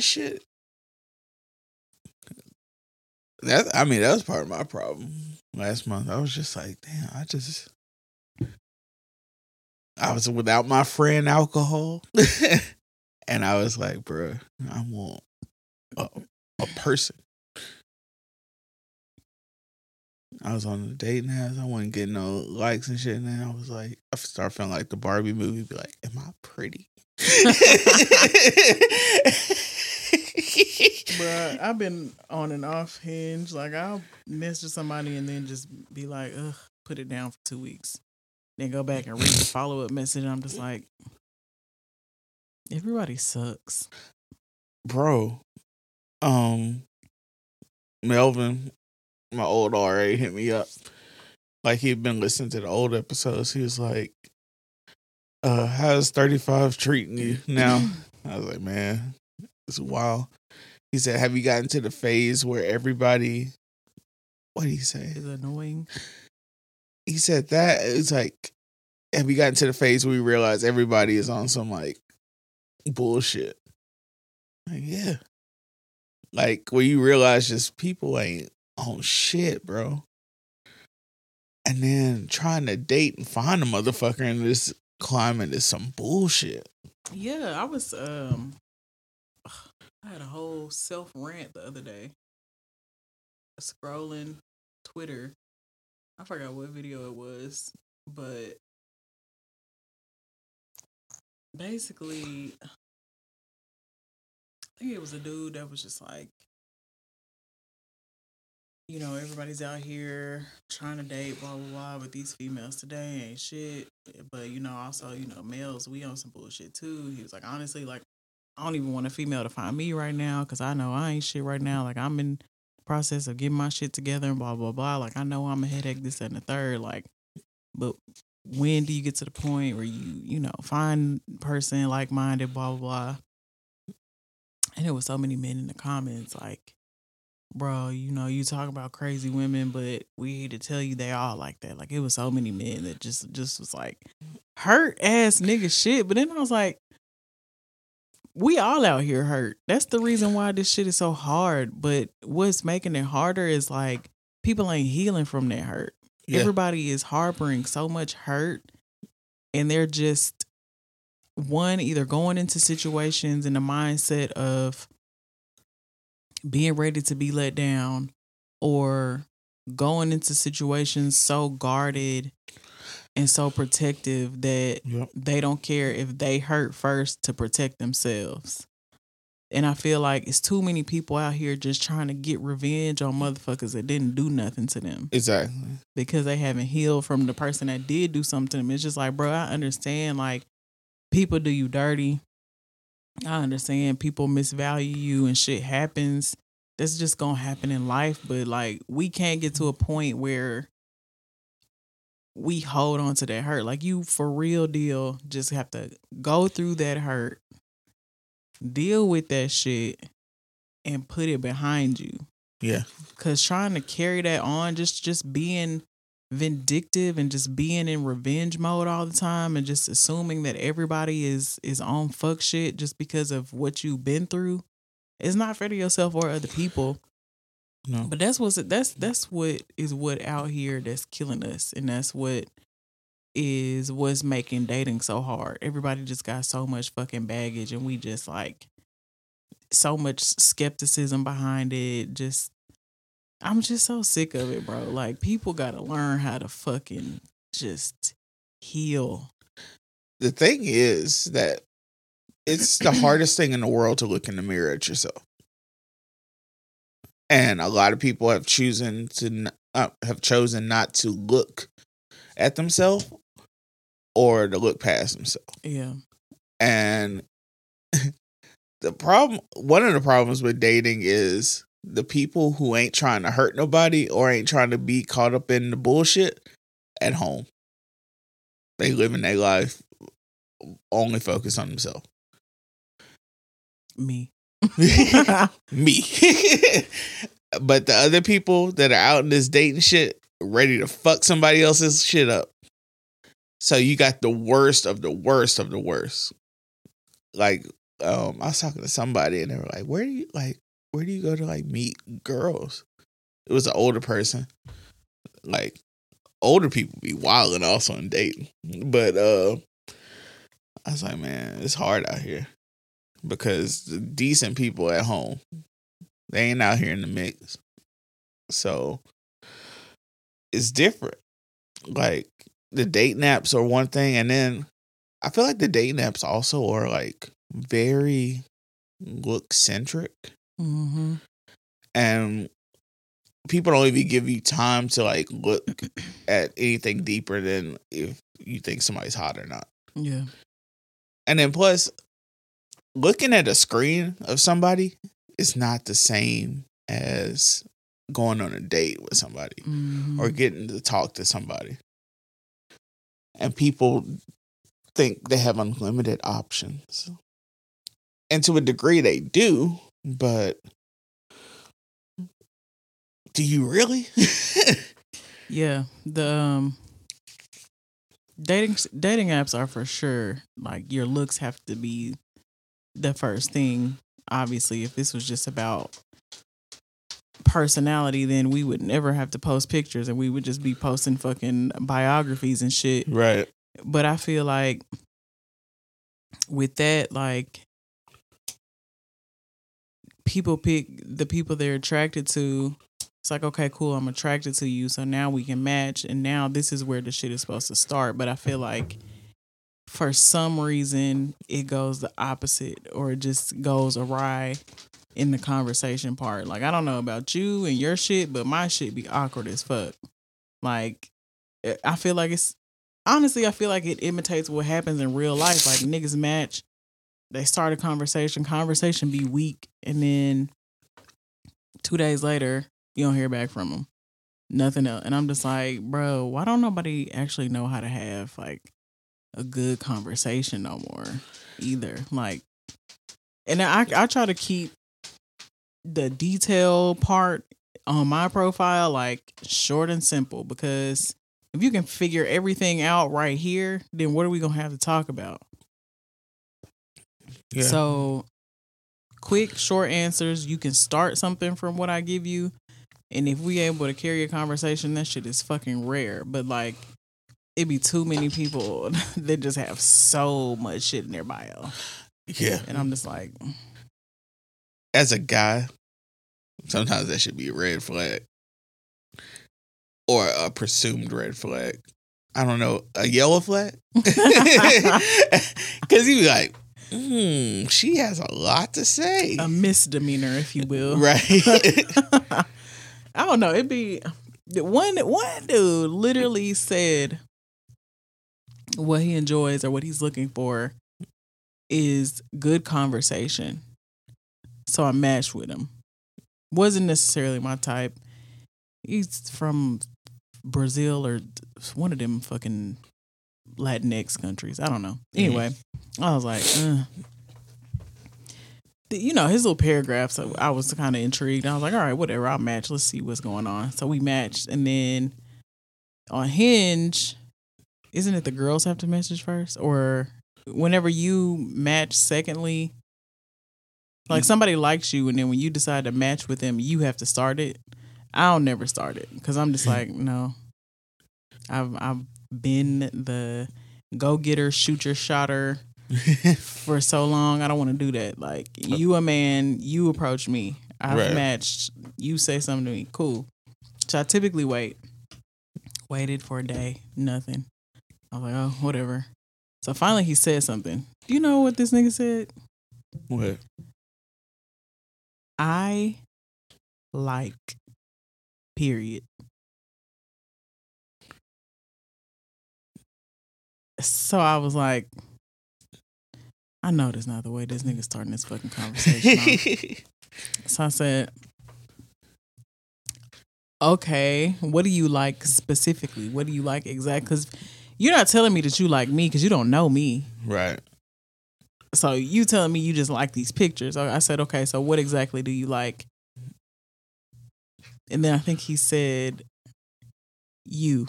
bro, that that loneliness shit. That I mean, that was part of my problem last month. I was just like, damn, I just I was without my friend alcohol. and I was like, bro, I want a, a person. I was on the dating apps. I wasn't getting no likes and shit. And then I was like, I start feeling like the Barbie movie. Be like, am I pretty? Bruh, I've been on and off hinge. Like I'll message somebody and then just be like, ugh, put it down for two weeks. Then go back and read the follow up message. I'm just like, everybody sucks. Bro, um, Melvin, my old RA hit me up. Like he'd been listening to the old episodes. He was like, uh, how's 35 treating you now? I was like, man, it's wild. He said, have you gotten to the phase where everybody, what did he say? Is annoying. He said that it's like, have you gotten to the phase where you realize everybody is on some like bullshit? Like, yeah. Like where you realize just people ain't on shit, bro. And then trying to date and find a motherfucker in this climate is some bullshit. Yeah, I was um I had a whole self rant the other day. Scrolling Twitter. I forgot what video it was, but basically I think it was a dude that was just like you know, everybody's out here trying to date, blah blah blah, but these females today ain't shit. But you know, also, you know, males, we on some bullshit too. He was like, honestly, like I don't even want a female to find me right now because I know I ain't shit right now. Like I'm in process of getting my shit together and blah blah blah. Like I know I'm a headache, this and the third. Like, but when do you get to the point where you, you know, find person like minded, blah blah blah. And there was so many men in the comments like, bro, you know, you talk about crazy women, but we hate to tell you they all like that. Like it was so many men that just just was like hurt ass nigga shit. But then I was like, we all out here hurt. That's the reason why this shit is so hard. But what's making it harder is like people ain't healing from that hurt. Yeah. Everybody is harboring so much hurt and they're just one either going into situations in the mindset of being ready to be let down or going into situations so guarded and so protective that Yep. they don't care if they hurt first to protect themselves. And I feel like it's too many people out here just trying to get revenge on motherfuckers that didn't do nothing to them Exactly. because they haven't healed from the person that did do something to them. It's just like, bro, I understand like people do you dirty. I understand people misvalue you and shit happens. That's just gonna happen in life. But like we can't get to a point where we hold on to that hurt. Like you for real deal just have to go through that hurt, deal with that shit, and put it behind you. Yeah. Cause trying to carry that on, just just being vindictive and just being in revenge mode all the time and just assuming that everybody is is on fuck shit just because of what you've been through it's not fair to yourself or other people No. but that's what's that's that's what is what out here that's killing us and that's what is what's making dating so hard everybody just got so much fucking baggage and we just like so much skepticism behind it just i'm just so sick of it bro like people gotta learn how to fucking just heal the thing is that it's the hardest thing in the world to look in the mirror at yourself. And a lot of people have chosen to uh, have chosen not to look at themselves or to look past themselves. yeah And the problem, one of the problems with dating is the people who ain't trying to hurt nobody or ain't trying to be caught up in the bullshit at home. They living their life only focused on themselves. me Me. but the other people that are out in this dating shit ready to fuck somebody else's shit up. So you got the worst of the worst of the worst. Like um, I was talking to somebody and they were like, "Where do you like? Where do you go to like meet girls?" It was an older person. Like older people be wilding also and dating, but uh, I was like, man, it's hard out here because the decent people at home they ain't out here in the mix, so it's different. Like the date naps are one thing, and then I feel like the date naps also are like very look centric, Mm-hmm. and people don't even give you time to like look at anything deeper than if you think somebody's hot or not. Yeah. And then plus, looking at a screen of somebody is not the same as going on a date with somebody Mhm. or getting to talk to somebody. And people think they have unlimited options. And to a degree, they do, but do you really? Yeah, the um, dating dating apps are for sure like your looks have to be the first thing. Obviously, if this was just about personality, then we would never have to post pictures and we would just be posting fucking biographies and shit. right. But I feel like with that, like people pick the people they're attracted to. It's like, okay, cool, I'm attracted to you. So now we can match. And now this is where the shit is supposed to start. But I feel like for some reason it goes the opposite or it just goes awry in the conversation part. Like, I don't know about you and your shit, but my shit be awkward as fuck. Like, eh, I feel like it's honestly, I feel like it imitates what happens in real life. Like niggas match, they start a conversation, conversation be weak, and then two days later, you don't hear back from them. Nothing else. And I'm just like, bro, why don't nobody actually know how to have like a good conversation no more either? Like, and I I try to keep the detail part on my profile like short and simple because if you can figure everything out right here, then what are we gonna have to talk about? Yeah. So, quick, short answers. You can start something from what I give you, and if we able to carry a conversation, that shit is fucking rare. But like, it be too many people that just have so much shit in their bio, yeah. and I'm just like, As a guy, sometimes that should be a red flag or a presumed red flag. I don't know, a yellow flag? Because you be like, hmm, she has a lot to say. a misdemeanor, if you will. right. I don't know. It'd be one one dude literally said what he enjoys or what he's looking for is good conversation. So I matched with him. Wasn't necessarily my type. He's from Brazil or one of them fucking Latinx countries. I don't know. Anyway, I was like, uh. The- you know, his little paragraphs, so I was kind of intrigued. I was like, all right, whatever, I'll match. Let's see what's going on. So we matched. And then on Hinge, isn't it the girls have to message first? Or whenever you match secondly, like mm. somebody likes you, and then when you decide to match with them, you have to start it. I'll never start it because I'm just like, no. I've I've been the go getter, shoot your shotter for so long. I don't want to do that. Like you a man, you approach me. I've Right. matched. You say something to me. Cool. So I typically wait. Waited for a day. Nothing. I was like, oh, whatever. So finally he said something. Do you know what this nigga said? what? I like period. So I was like, I know that's not the way this nigga starting this fucking conversation. So I said, okay, what do you like specifically? What do you like exactly? Because you're not telling me that you like me because you don't know me. right. So you telling me you just like these pictures. I said, okay, so what exactly do you like? And then I think he said, you.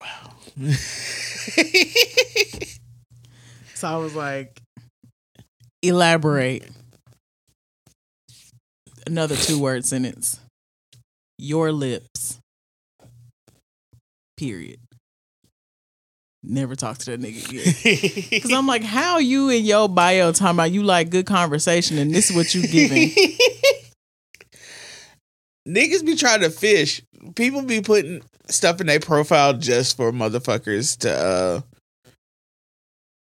Wow. so I was like, elaborate. Another two word sentence. Your lips. Period. Never talk to that nigga again. Cause I'm like, how you in your bio talking about you like good conversation and this is what you giving? Niggas be trying to fish. People be putting stuff in their profile just for motherfuckers to uh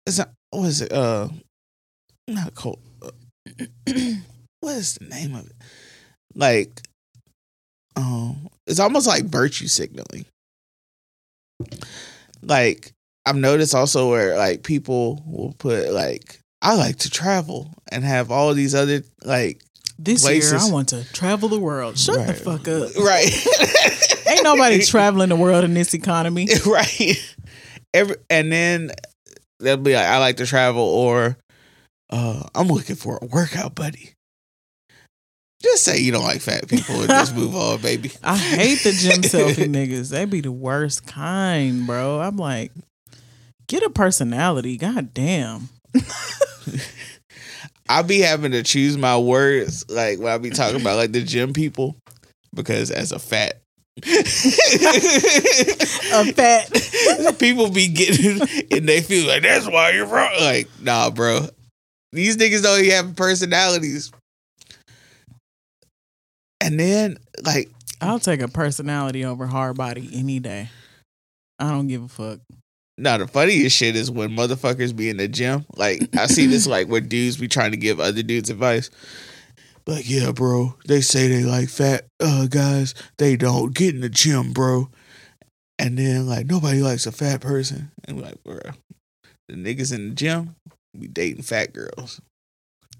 it's not what is it? Uh not cold. what is the name of it? Like um it's almost like virtue signaling. Like I've noticed also where like people will put like I like to travel and have all these other like This year I want to travel the world. Shut the fuck up. right. Ain't nobody traveling the world in this economy. right. Every and then they'll be like, I like to travel or uh I'm looking for a workout buddy. Just say you don't like fat people and just move on, baby. I hate the gym selfie niggas. They be the worst kind, bro. I'm like, get a personality. God damn. I be having to choose my words like when I be talking about like the gym people because as a fat A fat. people be getting and they feel like that's why you're wrong. Like, nah, bro. These niggas don't even have personalities. And then like I'll take a personality over hard body any day. I don't give a fuck. Now the funniest shit is when motherfuckers be in the gym. Like I see this like where dudes be trying to give other dudes advice. Like, yeah, bro, they say they like fat uh guys. They don't get in the gym, bro. And then like nobody likes a fat person. And we're like, bro, the niggas in the gym be dating fat girls.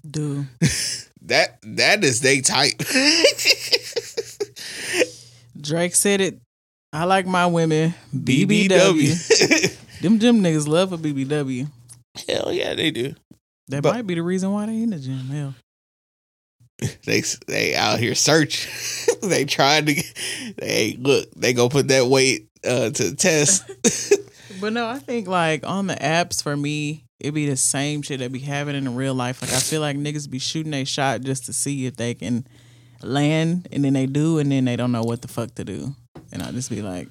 Dude. That that is they type. Drake said it. I like my women. BBW. BBW. Them gym niggas love a BBW. Hell yeah, they do. That But- might be the reason why they in the gym. Hell. they they out here search. they trying to. They look. They go put that weight uh, to the test. But no, I think like on the apps for me, it be the same shit that be having in real life. Like I feel like niggas be shooting a shot just to see if they can land, and then they do, and then they don't know what the fuck to do. And I just be like,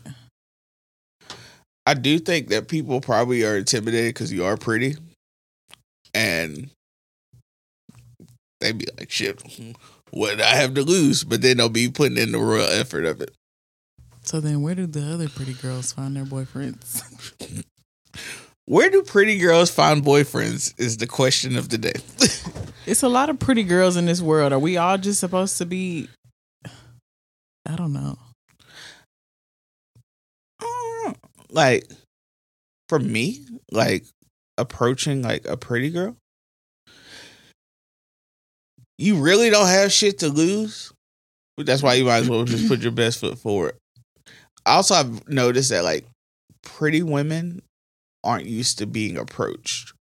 I do think that people probably are intimidated because you are pretty, and they be like, "Shit, what I have to lose?" But then they'll be putting in the real effort of it. so then where do the other pretty girls find their boyfriends? Where do pretty girls find boyfriends? Is the question of the day. it's a lot of pretty girls in this world. Are we all just supposed to be? I don't know. Uh, like for me, like approaching like a pretty girl, you really don't have shit to lose. That's why you might as well just put your best foot forward. Also, I've noticed that like pretty women aren't used to being approached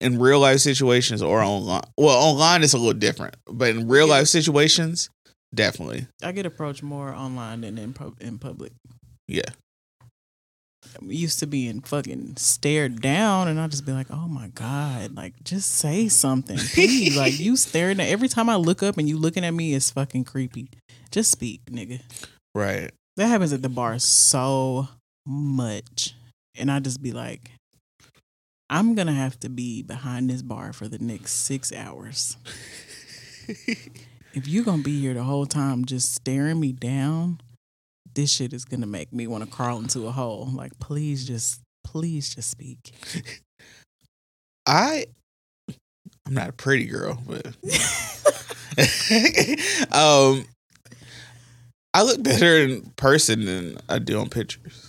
in real life situations or online. Well, online is a little different, but in real life situations, definitely. I get approached more online than in pub- in public. Yeah. I'm used to being fucking stared down, and I'll just be like, "Oh my god!" Like, just say something, please. like, you staring at every time I look up and you looking at me is fucking creepy. Just speak, nigga. Right. That happens at the bar so much, and I just be like, "I'm gonna have to be behind this bar for the next six hours." if you're gonna be here the whole time just staring me down, this shit is gonna make me want to crawl into a hole. Like, please just, please just speak. I I'm not a pretty girl, but um I look better in person than I do on pictures.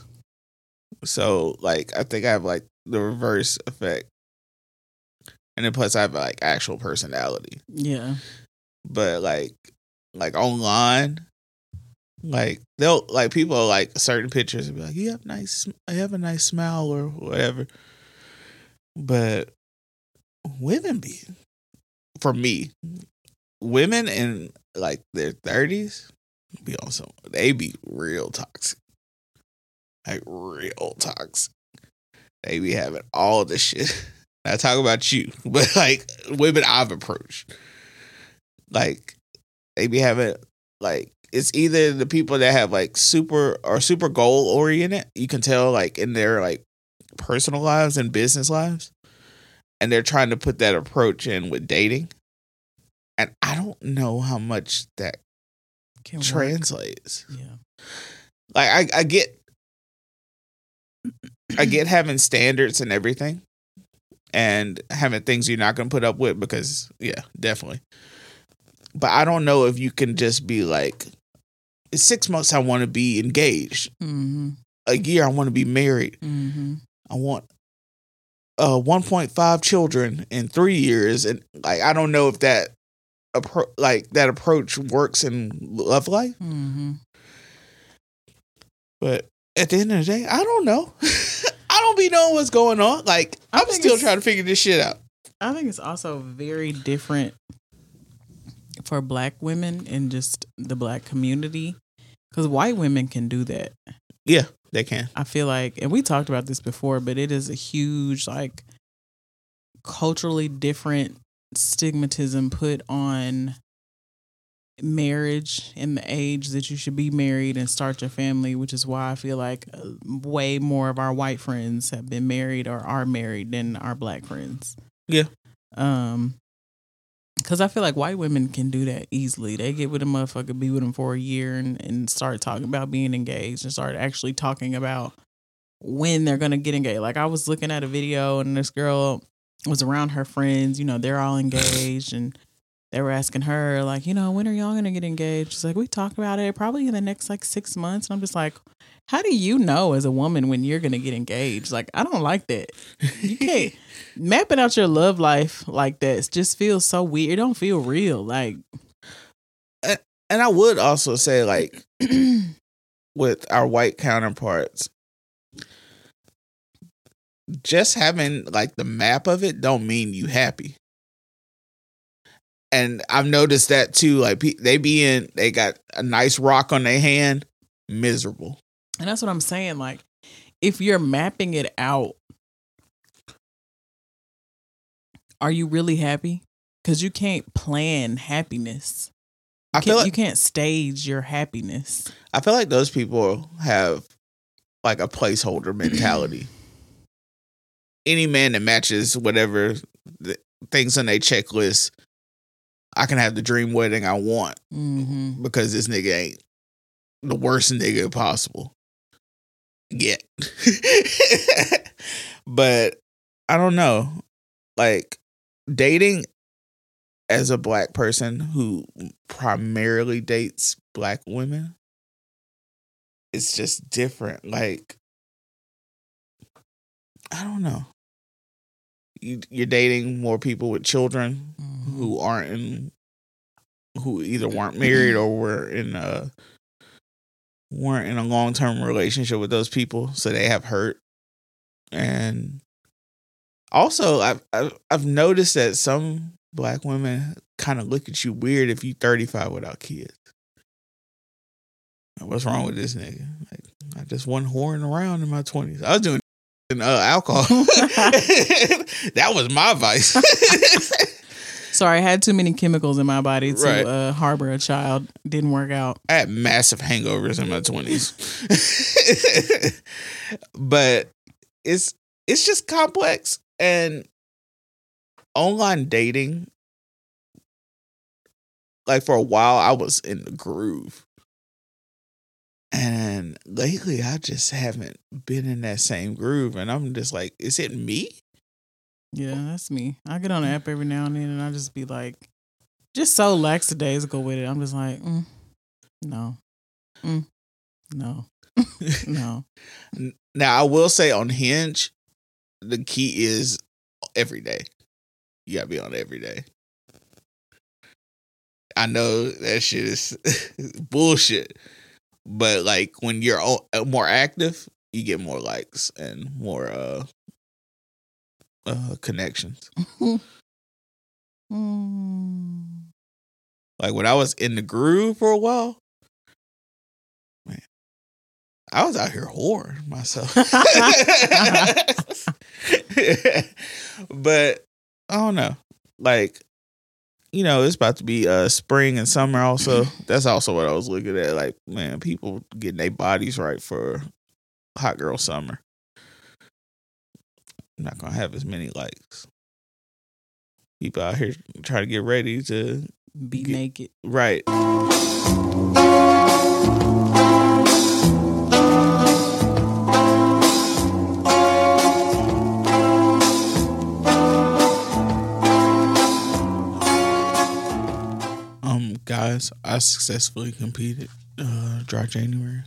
So like I think I have like the reverse effect. And then plus I have like actual personality. yeah, But like like online like they'll like people like certain pictures and be like, You have nice I have a nice smile or whatever. But women be for me, women in like their thirties be on some they be real toxic. Like real toxic. they be having all this shit. I talk about you, but like women I've approached, like they be having like it's either the people that have like super or super goal oriented. You can tell like in their like personal lives and business lives, and they're trying to put that approach in with dating. And I don't know how much that Can work. translates. Yeah. Like I, I get I get having standards and everything and having things you're not going to put up with because, yeah, definitely. But I don't know if you can just be like, "In six months, I want to be engaged. Mm-hmm. A year, I want to be married. Mm-hmm. I want uh 1.5 children in three years. And like, I don't know if that, appro- like, that approach works in love life. Mm-hmm. But at the end of the day, I don't know. I don't be knowing what's going on. Like I I'm still trying to figure this shit out. I think it's also very different for black women in just the black community because white women can do that. Yeah, they can. I feel like, and we talked about this before, but it is a huge, like, culturally different stigmatism put on marriage and the age that you should be married and start your family, which is why I feel like uh, way more of our white friends have been married or are married than our black friends. Yeah. Um, because I feel like white women can do that easily. They get with a motherfucker, be with them for a year, and, and start talking about being engaged and start actually talking about when they're gonna get engaged. Like I was looking at a video, and this girl was around her friends. You know, they're all engaged, and they were asking her like, you know, when are y'all gonna get engaged? She's like, we talk about it probably in the next like six months. And I'm just like, how do you know as a woman when you're gonna get engaged? Like, I don't like that. You can't mapping out your love life like that just feels so weird. It don't feel real. Like, and I would also say, like, with our white counterparts, just having like the map of it don't mean you happy. And I've noticed that too. Like they be in, they got a nice rock on their hand, miserable. and that's what I'm saying. Like, if you're mapping it out, are you really happy? Because you can't plan happiness. I feel like you can't stage your happiness. I feel like those people have like a placeholder mentality. Any man that matches whatever the things on their checklist, I can have the dream wedding I want Mm-hmm. because this nigga ain't the worst nigga possible yet. but I don't know. Like dating as a black person who primarily dates black women, it's just different. Like, I don't know. You, you're dating more people with children Mm-hmm. Who aren't in, who either weren't married or were in a weren't in a long term relationship with those people, so they have hurt. And also, I've I've, I've noticed that some black women kind of look at you weird if you 35 without kids. What's wrong with this nigga? Like, I just wasn't whoring around in my 20s. I was doing uh, alcohol. that was my vice. Sorry, I had too many chemicals in my body to Right. uh, harbor a child. Didn't work out. I had massive hangovers in my twenties, but it's it's just complex and online dating. Like for a while, I was in the groove, and lately, I just haven't been in that same groove, and I'm just like, is it me? Yeah, that's me. I get on the app every now and then, and I just be like, just so lackadaisical with it. I'm just like, mm, no, mm, no, no. Now, I will say on Hinge, the key is every day. You gotta be on every day. I know that shit is bullshit, but like when you're uh, more active, you get more likes and more uh, uh connections. Mm. Like when I was in the groove for a while, man, I was out here whoring myself. but I don't know. Like, you know, it's about to be uh spring and summer also. That's also what I was looking at. Like, man, people getting their bodies right for hot girl summer. I'm not gonna have as many likes. People out here trying to get ready to Be Get- naked. right. Um, guys, I successfully competed uh dry January.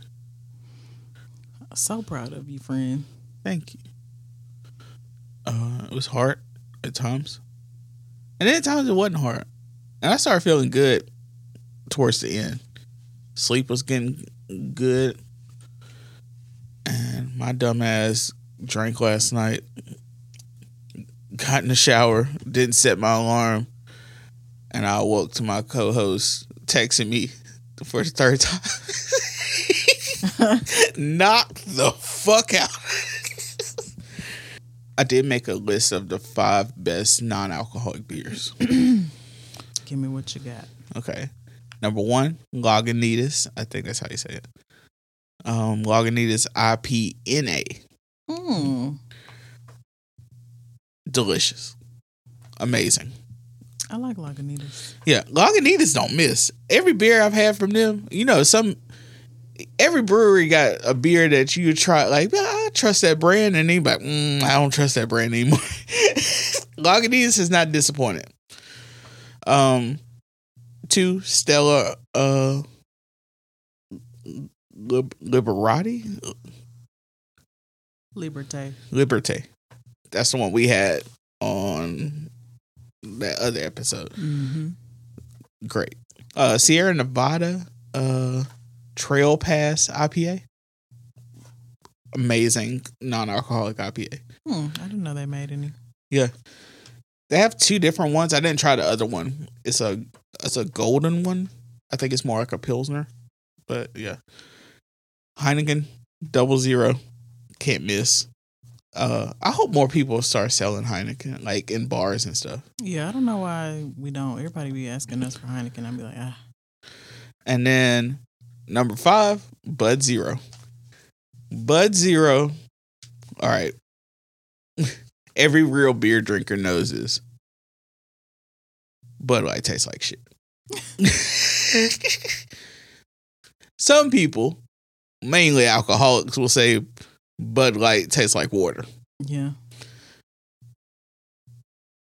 So proud of you, friend. Thank you. Uh, it was hard at times, and then at times it wasn't hard. And I started feeling good towards the end. Sleep was getting good, and my dumb ass drank last night. Got in the shower, didn't set my alarm, and I woke to my co-host texting me for the third time. Knock the fuck out. I did make a list of the five best non-alcoholic beers. Give me what you got. Okay. Number one, Lagunitas. I think that's how you say it. Um, Lagunitas IPNA. Mm, Delicious. Amazing. I like Lagunitas. Yeah, Lagunitas don't miss. Every beer I've had from them, you know, some every brewery got a beer that you try like, "Yeah, I trust that brand, and then like, mm, I don't trust that brand anymore. Lagunitas is not disappointed. Um, two Stella uh Lib- Liberati Liberté. Liberté. That's the one we had on that other episode. Mm-hmm. great. Uh Sierra Nevada uh Trail Pass IPA. Amazing non-alcoholic IPA. Hmm, I didn't know they made any. Yeah, they have two different ones. I didn't try the other one. It's a it's a golden one. I think it's more like a pilsner. But yeah. Heineken double zero. Can't miss. Uh I hope more people start selling Heineken like in bars and stuff. Yeah, I don't know why we don't. Everybody be asking us for Heineken. I'd be like, ah, And then number five, Bud Zero. Bud Zero. All right. Every real beer drinker knows this. Bud Light tastes like shit. Some people, mainly alcoholics, will say Bud Light tastes like water. yeah.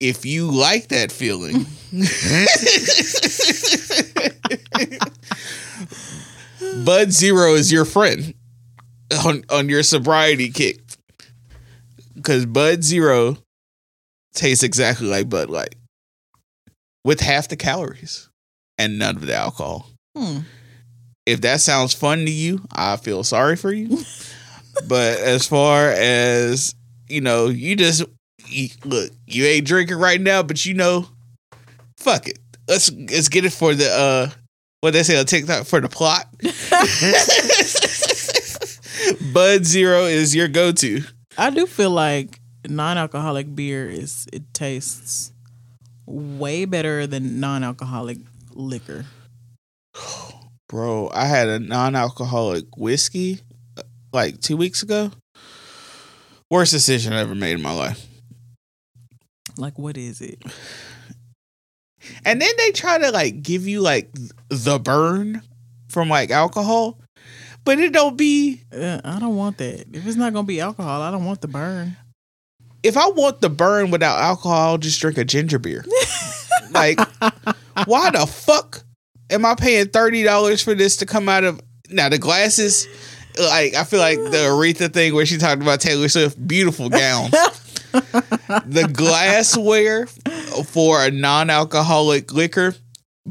If you like that feeling, Bud Zero is your friend on on your sobriety kick. Cause Bud Zero tastes exactly like Bud Light. With half the calories and none of the alcohol. Hmm. If that sounds fun to you, I feel sorry for you. but as far as you know, you just you, look. You ain't drinking right now, but you know, fuck it. Let's let's get it for the uh, what they say on TikTok for the plot. Bud Zero is your go to. I do feel like non-alcoholic beer is it tastes way better than non-alcoholic liquor. Bro, I had a non-alcoholic whiskey uh, like two weeks ago. Worst decision I ever made in my life. Like, what is it? And then they try to like give you like the burn from like alcohol, but it don't be. Uh, I don't want that. If it's not gonna be alcohol, I don't want the burn. If I want the burn without alcohol, I'll just drink a ginger beer. like, why the fuck am I paying thirty dollars for this to come out of now the glasses? Like, I feel like the Aretha thing where she talked about Taylor Swift, beautiful gowns. the glassware for a non-alcoholic liquor,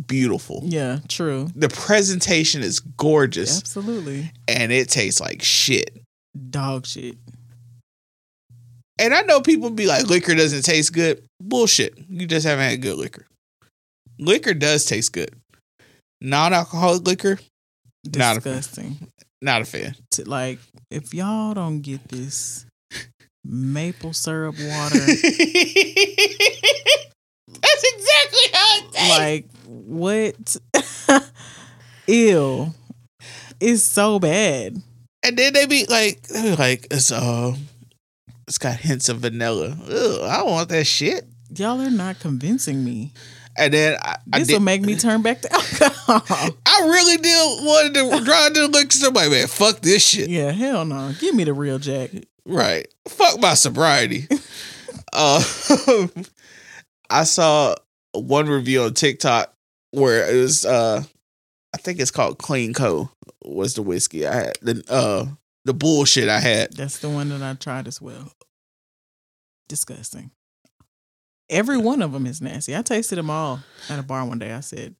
beautiful. Yeah, true. The presentation is gorgeous Absolutely. and it tastes like shit. Dog shit. And I know people be like, liquor doesn't taste good. Bullshit. You just haven't had good liquor. Liquor does taste good. Non alcoholic liquor, Not a fan. Disgusting. not a fan. Like, if y'all don't get this, maple syrup water. That's exactly how it tastes. like what? Ew. It's so bad. and then they be like, they be like, it's uh, it's got hints of vanilla. Ugh, I don't want that shit. Y'all are not convincing me. And then This will make me turn back to alcohol. I really did wanted to drive to store. Like, man, fuck this shit. yeah, hell no. Give me the real Jack. Right. Fuck my sobriety. uh, I saw one review on TikTok where it was uh I think it's called Clean Co was the whiskey I had. The uh the bullshit I had. That's the one that I tried as well. Disgusting. Every one of them is nasty. I tasted them all at a bar one day. I said,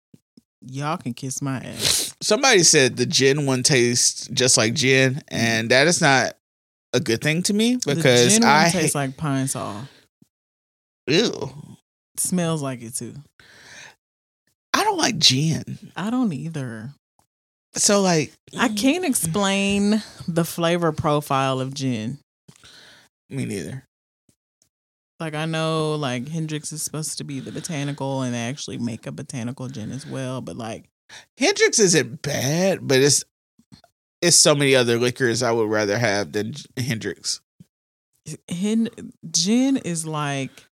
"Y'all can kiss my ass." Somebody said the gin one tastes just like gin, and that is not a good thing to me because I tastes like pine sol. ew. Smells like it too. Don't like gin. I don't either. So like I can't explain the flavor profile of gin. me neither. Like I know like Hendrick's is supposed to be the botanical and they actually make a botanical gin as well, but like Hendrick's isn't bad, but it's it's so many other liquors I would rather have than Hendrick's. Hen- gin is like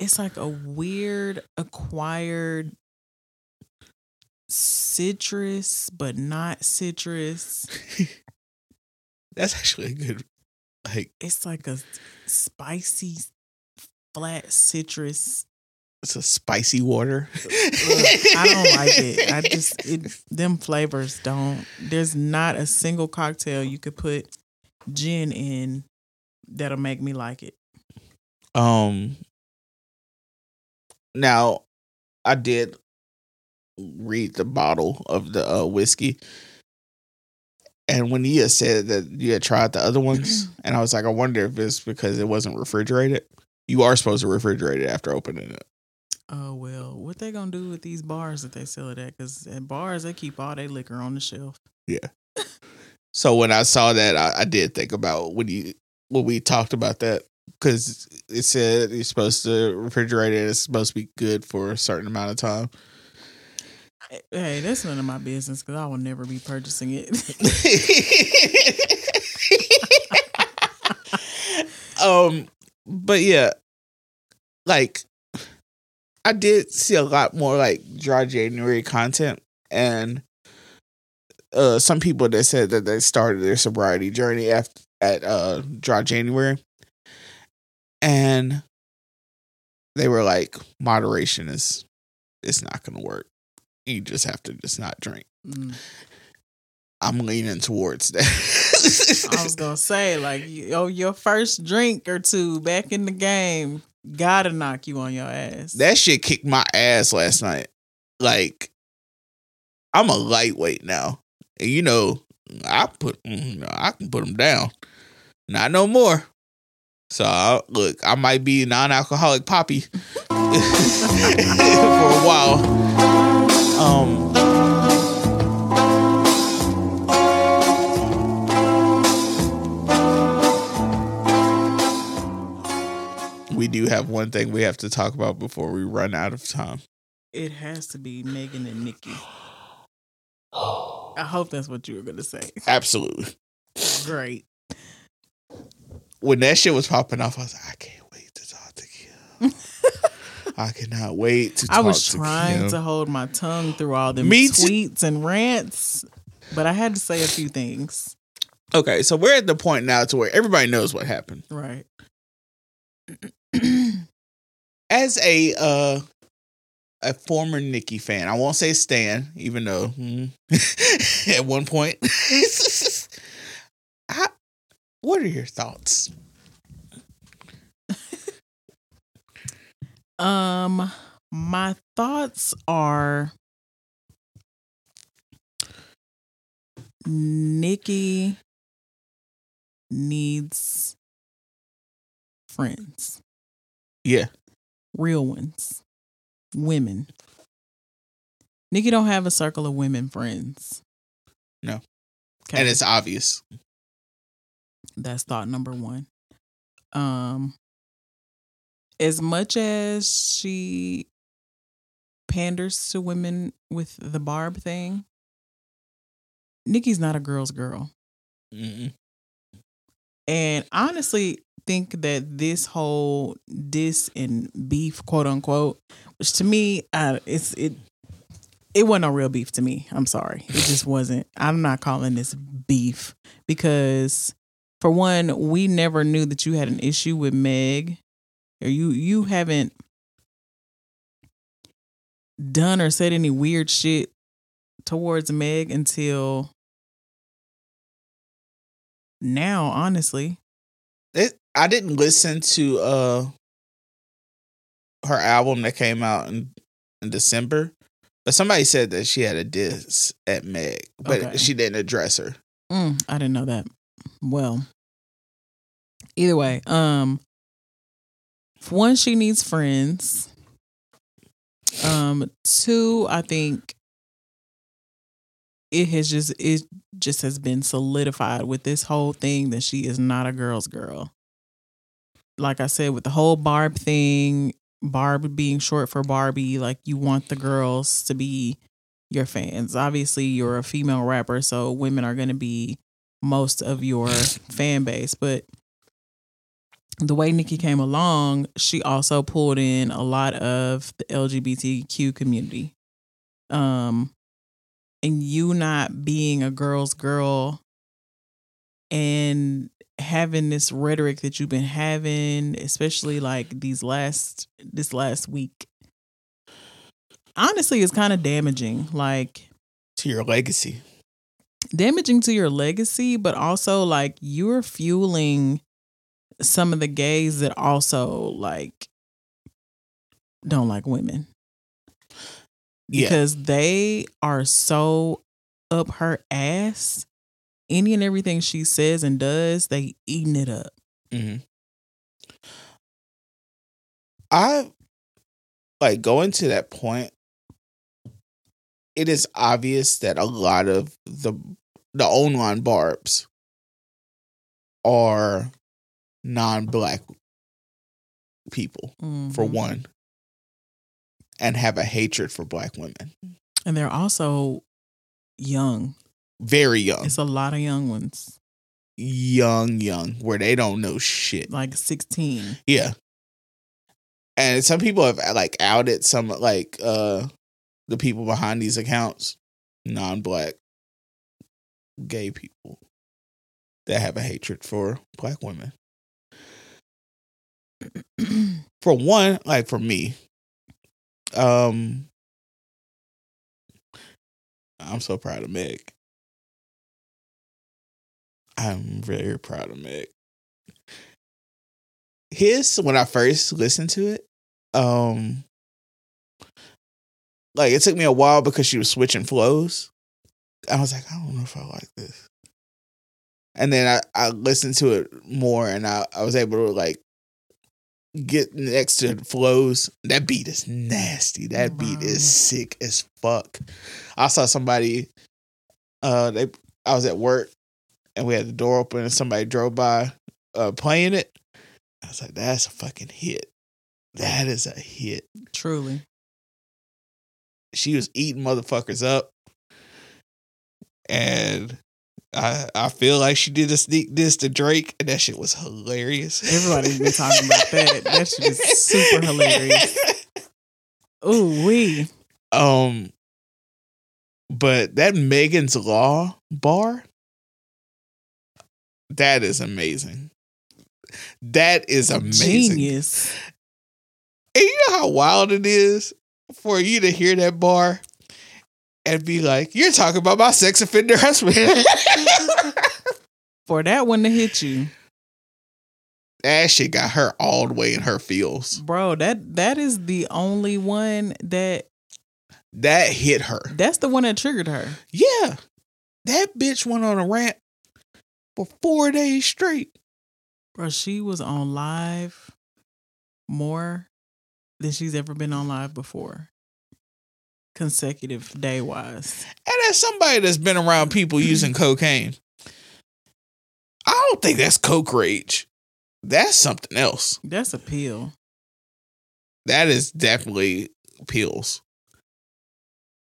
it's like a weird acquired citrus but not citrus. That's actually a good like It's like a spicy flat citrus. it's a spicy water. Ugh, I don't like it. I just it them flavors don't. There's not a single cocktail you could put gin in that'll make me like it. Um now I did read the bottle of the uh, whiskey. And when you had said that you had tried the other ones, and I was like, I wonder if it's because it wasn't refrigerated. You are supposed to refrigerate it after opening it. Oh well, what they gonna do with these bars that they sell it at? Because at bars they keep all their liquor on the shelf. Yeah. so when I saw that, I, I did think about when you when we talked about that because it said you're supposed to refrigerate it. It's supposed to be good for a certain amount of time. Hey, that's none of my business because I will never be purchasing it. um, but yeah, like I did see a lot more like dry January content, and uh, some people that said that they started their sobriety journey after at uh dry January, and they were like, moderation is it's not gonna work. You just have to just not drink. Mm. I'm leaning towards that. I was gonna say like yo, your first drink or two back in the game gotta knock you on your ass. that shit kicked my ass last night. Like, I'm a lightweight now, and you know, I put, mm, you know, I can put them down. Not no more. So I, look, I might be non-alcoholic poppy for a while. Um. We do have one thing we have to talk about before we run out of time. it has to be Megan and Nicki. I hope that's what you were gonna say. Absolutely. Great. When that shit was popping off, I was like, I can't wait to talk to Kim. I cannot wait to talk I was trying to hold my tongue through all them Me tweets and rants, but I had to say a few things. Okay, so we're at the point now to where everybody knows what happened. Right. As a uh a former Nicki fan, I won't say Stan, even though hmm, at one point. I, what are your thoughts? Um, my thoughts are Nicki needs friends, Yeah. real ones, women. Nicki don't have a circle of women friends. No. Okay. And it's obvious. That's thought number one. Um, as much as she panders to women with the Barb thing, Nicki's not a girl's girl. Mm-mm. And honestly, think that this whole diss and beef, quote unquote, which to me, uh, it's it it wasn't a real beef to me. I'm sorry, it just wasn't. I'm not calling this beef because, for one, we never knew that you had an issue with Meg, or you you haven't done or said any weird shit towards Meg until now, honestly. It, I didn't listen to uh her album that came out in, in December, but somebody said that she had a diss at Meg, but Okay. she didn't address her. Mm, I didn't know that. Well, either way, um, one, she needs friends. Um, two, I think it has just it just has been solidified with this whole thing that she is not a girl's girl. Like I said, with the whole Barb thing, Barb being short for Barbie, like you want the girls to be your fans. Obviously, you're a female rapper, so women are going to be most of your fan base. But the way Nicki came along, she also pulled in a lot of the LGBTQ community. Um, and you not being a girl's girl and having this rhetoric that you've been having, especially like these last this last week, honestly, is kind of damaging. Like To your legacy. Damaging to your legacy, but also like you're fueling some of the gays that also like don't like women Yeah. because they are so up her ass. Any and everything she says and does, they eating it up. Mm-hmm. I like going to that point. It is obvious that a lot of the the online barbs are non-black people for Mhm. one and have a hatred for black women and they're also young. very young It's a lot of young ones, young young where they don't know shit like sixteen. Yeah. And some people have like outed some like uh the people behind these accounts, non-black gay people that have a hatred for black women. For one, like for me, um I'm so proud of Meg. I'm very proud of Meg Hiss when I first listened to it, um like it took me a while because she was switching flows. I was like, I don't know if I like this. And then I, I listened to it more and I, I was able to like get next to flows. That beat is nasty. That beat is sick as fuck. I saw somebody uh they I was at work and we had the door open and somebody drove by uh playing it. I was like, that's a fucking hit. That is a hit. Truly. She was eating motherfuckers up. And I I feel like she did a sneak diss to Drake, and that shit was hilarious. Everybody's been talking about that. That shit is super hilarious. Ooh, wee. Um, but that Megan's Law bar, that is amazing. That is amazing. Genius. And you know how wild it is for you to hear that bar and be like, "You're talking about my sex offender husband." For that one to hit you. that shit got her all the way in her feels. Bro, that that is the only one that That hit her. that's the one that triggered her. Yeah, that bitch went on a rant for four days straight. Bro, she was on live more than she's ever been on live before. Consecutive day wise. And as somebody that's been around people using cocaine, I don't think that's coke rage. That's something else. That's a pill. That is definitely pills.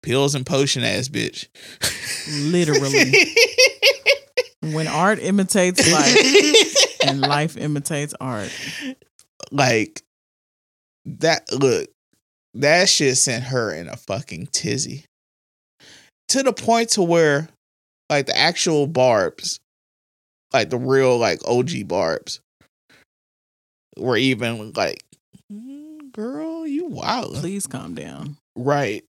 Pills and potion ass bitch. Literally. when art imitates life and life imitates art. like that look that shit sent her in a fucking tizzy. To the point to where like the actual barbs like the real like og barbs were even like "Mm, girl you wild Please calm down. right.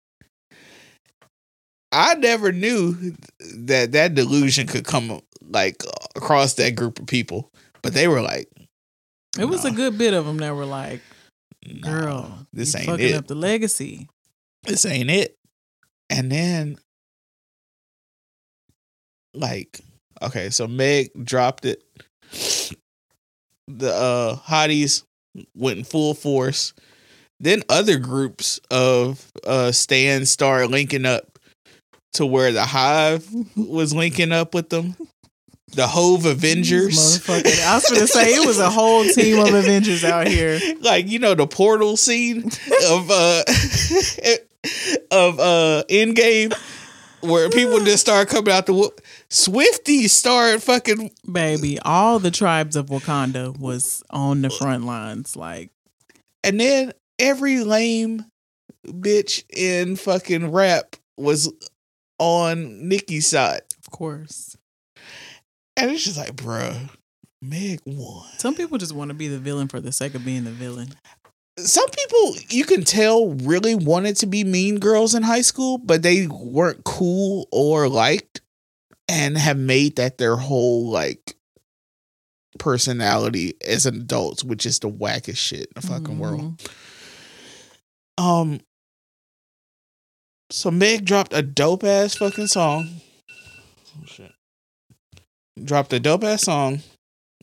I never knew that that delusion could come like across that group of people but they were like It was a good bit of them that were like, "Nah, girl, this ain't fucking it up the legacy. this ain't it. And then, like, okay, so Meg dropped it. The uh hotties went in full force. Then other groups of uh stands started linking up to where the Hive was linking up with them. The Hove Avengers. I was gonna say it was a whole team of Avengers out here. like you know the portal scene of uh of uh Endgame where people just start coming out the wo- Swifties start fucking Baby, all the tribes of Wakanda was on the front lines. Like, and then every lame bitch in fucking rap was on Nicki's side of course. And it's just like bruh Meg won Some people just want to be the villain for the sake of being the villain. some people you can tell really wanted to be mean girls in high school, but they weren't cool or liked and have made that their whole like personality as adults, which is the wackest shit in the fucking world. Mhm. Um so Meg dropped a dope ass fucking song. Oh shit. Dropped a dope ass song.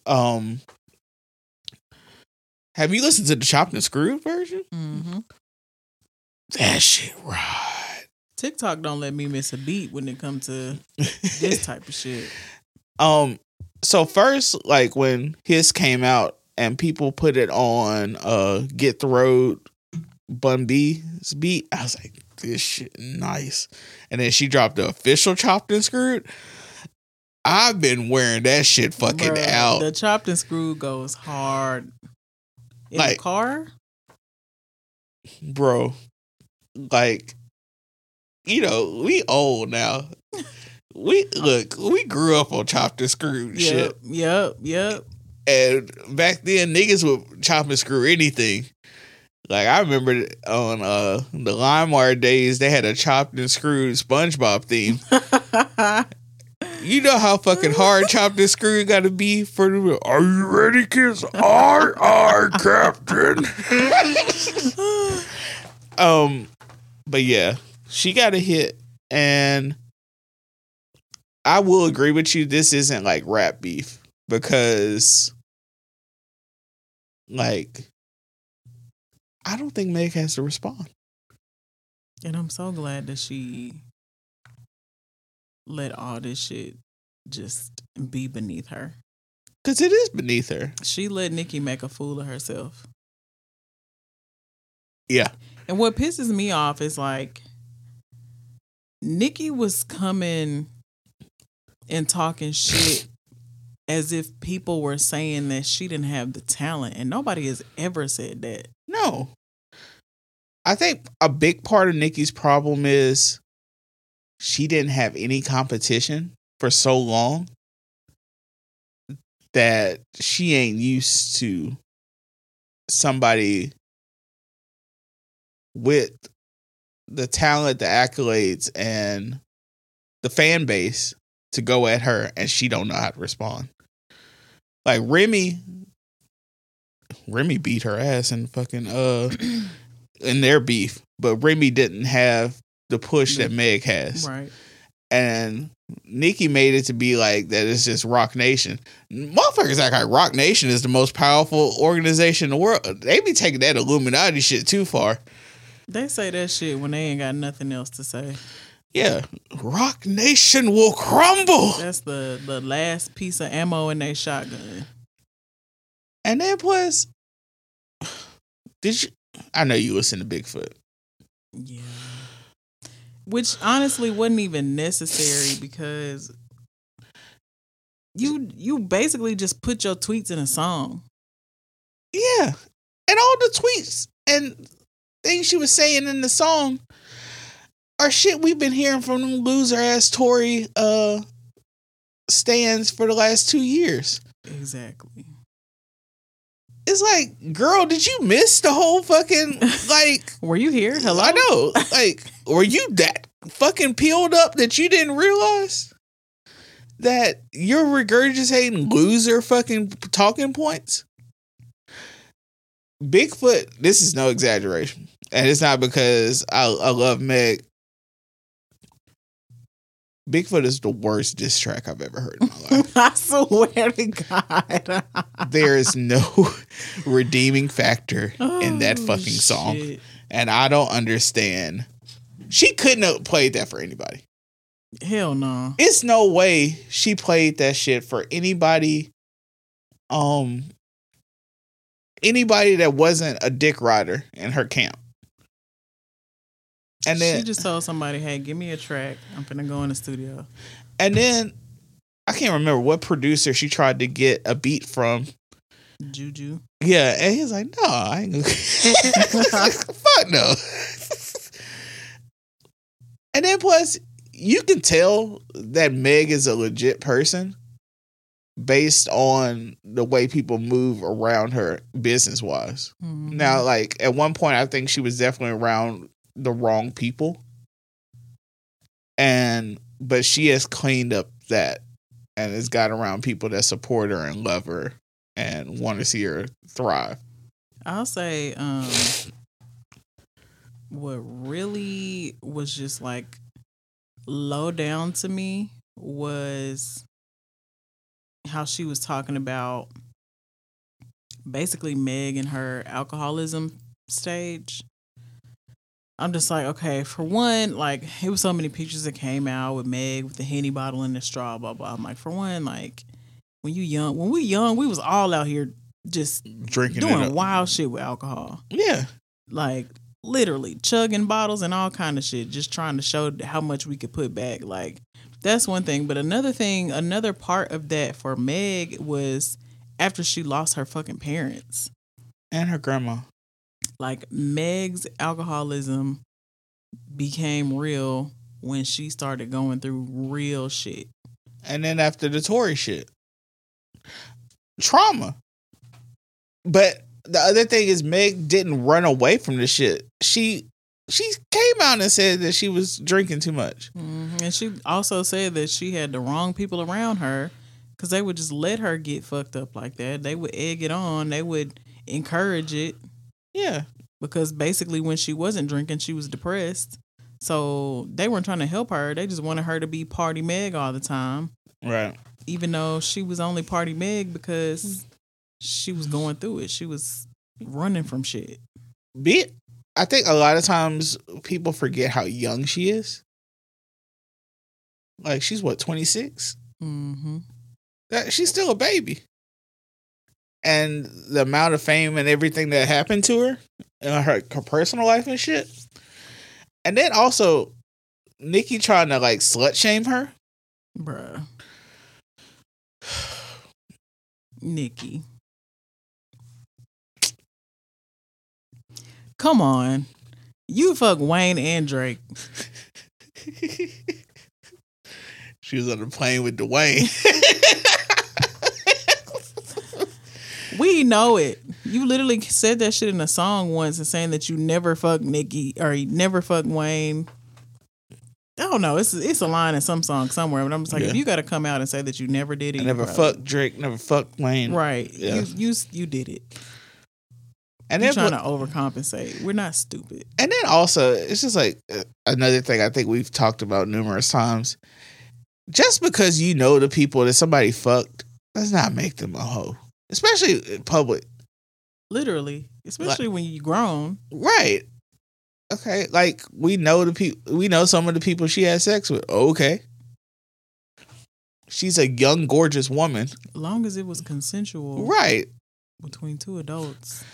Um have you listened to the chopped and screwed version? Mhm. That shit right. TikTok don't let me miss a beat when it comes to this type of shit. um so first like when Hiss came out and people put it on uh Get Throwed Bun B's beat, I was like, this shit nice. And then she dropped the official chopped and screwed. I've been wearing that shit fucking Bruh, out. The chopped and screwed goes hard. In Like- the car? bro. Like, you know, we old now. We look, we grew up on chopped and screwed shit. Yep, yep, yep. And back then niggas would chop and screw anything. Like I remember on uh the LimeWire days, they had a chopped and screwed SpongeBob theme. You know how fucking hard chopped and screwed got to be for the. Are you ready, kids? Aye, aye, Captain. um, but yeah, she got a hit, and I will agree with you. This isn't like rap beef because, like, I don't think Meg has to respond. and I'm so glad that she let all this shit just be beneath her. Because it is beneath her. She let Nicki make a fool of herself. Yeah. And what pisses me off is like Nicki was coming and talking shit as if people were saying that she didn't have the talent and nobody has ever said that. No. I think a big part of Nicki's problem is she didn't have any competition for so long that she ain't used to somebody with the talent, the accolades, and the fan base to go at her and she don't know how to respond. Like Remy Remy beat her ass in fucking uh in their beef, but Remy didn't have the push that Meg has. Right. And Nicki made it to be like that it's just Roc Nation. Motherfuckers act like Roc Nation is the most powerful organization in the world. They be taking that Illuminati shit too far. They say that shit when they ain't got nothing else to say. Yeah, Roc Nation will crumble. That's the the last piece of ammo in their shotgun. And then plus, did you? I know you listen to Bigfoot. Yeah. Which honestly wasn't even necessary because you you basically just put your tweets in a song. Yeah, and all the tweets and things she was saying in the song are shit we've been hearing from them loser ass Tory uh stands for the last two years. Exactly. It's like, girl, did you miss the whole fucking like? Were you here? Hello. I know. Like, were you that fucking peeled up that you didn't realize that you're regurgitating loser fucking talking points? Bigfoot, this is no exaggeration. And it's not because I, I love Meg. Bigfoot is the worst diss track I've ever heard in my life. I swear to God. there is no redeeming factor in that Oh, fucking song. shit. And I don't understand. She couldn't have played that for anybody. Hell no. It's no way she played that shit for anybody um anybody that wasn't a dick rider in her camp. And then she just told somebody, "Hey, give me a track. I'm gonna go in the studio." and then I can't remember what producer she tried to get a beat from. Juju. Yeah, and he's like, "No, I ain't gonna fuck no." and then plus, you can tell that Meg is a legit person based on the way people move around her business wise. Mhm. Now, like at one point, I think she was definitely around the wrong people, and but she has cleaned up that and has got around people that support her and love her and want to see her thrive. I'll say, um, what really was just like low down to me was how she was talking about basically Meg and her alcoholism stage. I'm just like, okay, for one, like it was so many pictures that came out with Meg with the henny bottle and the straw, blah blah. I'm like, for one, like when you young, when we young, we was all out here just Drinking doing wild shit with alcohol, Yeah, like literally chugging bottles and all kind of shit, just trying to show how much we could put back. Like that's one thing, but another thing, another part of that for Meg was after she lost her fucking parents. and her grandma. Like Meg's alcoholism became real when she started going through real shit. And then after the Tory shit, trauma. But the other thing is, Meg didn't run away from the shit. She she came out and said that she was drinking too much. Mhm. And she also said that she had the wrong people around her because they would just let her get fucked up like that. They would egg it on, they would encourage it Yeah, because basically, when she wasn't drinking, she was depressed. So they weren't trying to help her. They just wanted her to be party Meg all the time, right. even though she was only party Meg because she was going through it. She was running from shit. Be I think a lot of times people forget how young she is. Like she's what twenty six. Mm-hmm. That she's still a baby. And the amount of fame and everything that happened to her her, her personal life and shit. And then also Nicki trying to like slut shame her. Bruh. Nicki. Come on. You fuck Wayne and Drake. she was on the plane with Dwayne. We know it. You literally said that shit in a song once and saying that you never fuck Nicki or you never fuck Wayne. I don't know. It's it's a line in some song somewhere, but I'm just like, Yeah. if you got to come out and say that you never did it, I never probably- fucked Drake, never fucked Wayne. Right. Yeah. You, you you did it. And You're then trying to overcompensate. We're not stupid. And then also, it's just like uh, another thing I think we've talked about numerous times. Just because you know the people that somebody fucked does not make them a hoe, especially in public. Literally, especially when you grown. Right. Okay, like we know the people, we know some of the people she had sex with. Okay, she's a young, gorgeous woman, As long as it was consensual right? between two adults,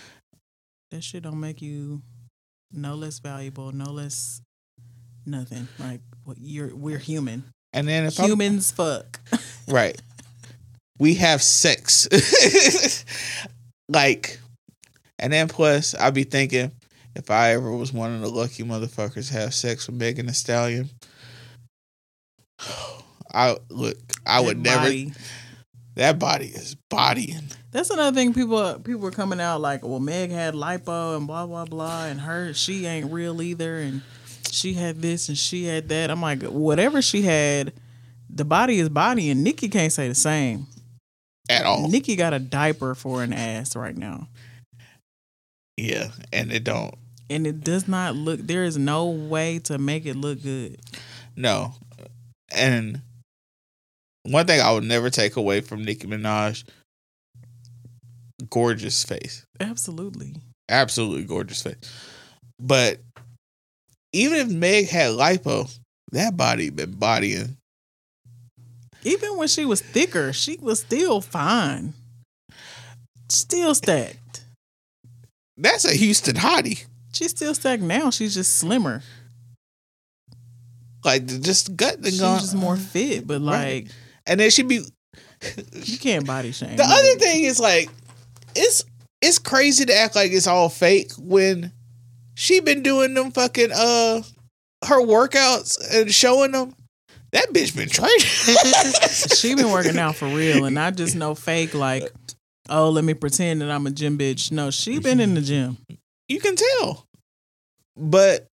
that shit don't make you no less valuable, no less nothing. Like what you're we're human. And then if I'm, Humans fuck. right, we have sex, like, and then plus I'd be thinking if I ever was one of the lucky motherfuckers to have sex with Megan Thee Stallion. I look. I would That never. That body is bodying. That's another thing. People people were coming out like, well, Meg had lipo and blah blah blah, and her she ain't real either, and she had this and she had that. I'm like, whatever she had, the body is body, and Nicki can't say the same. At all. Nicki got a diaper for an ass right now, Yeah, and it don't. and it does not look. There is no way to make it look good. No, and one thing I would never take away from Nicki Minaj: gorgeous face, Absolutely. absolutely gorgeous face. But even if Meg had lipo, that body been bodying. Even when she was thicker, she was still fine. Still stacked. That's a Houston hottie. She's still stacked now. She's just slimmer. Like just gut She's going. just more fit, but like Right. and then she'd be. you can't body shame. The other thing is like, it's it's crazy to act like it's all fake when she been doing them fucking uh her workouts and showing them. That bitch been training. she been working out for real, and I just know fake like, oh, let me pretend that I'm a gym bitch. No, she been in the gym. You can tell, but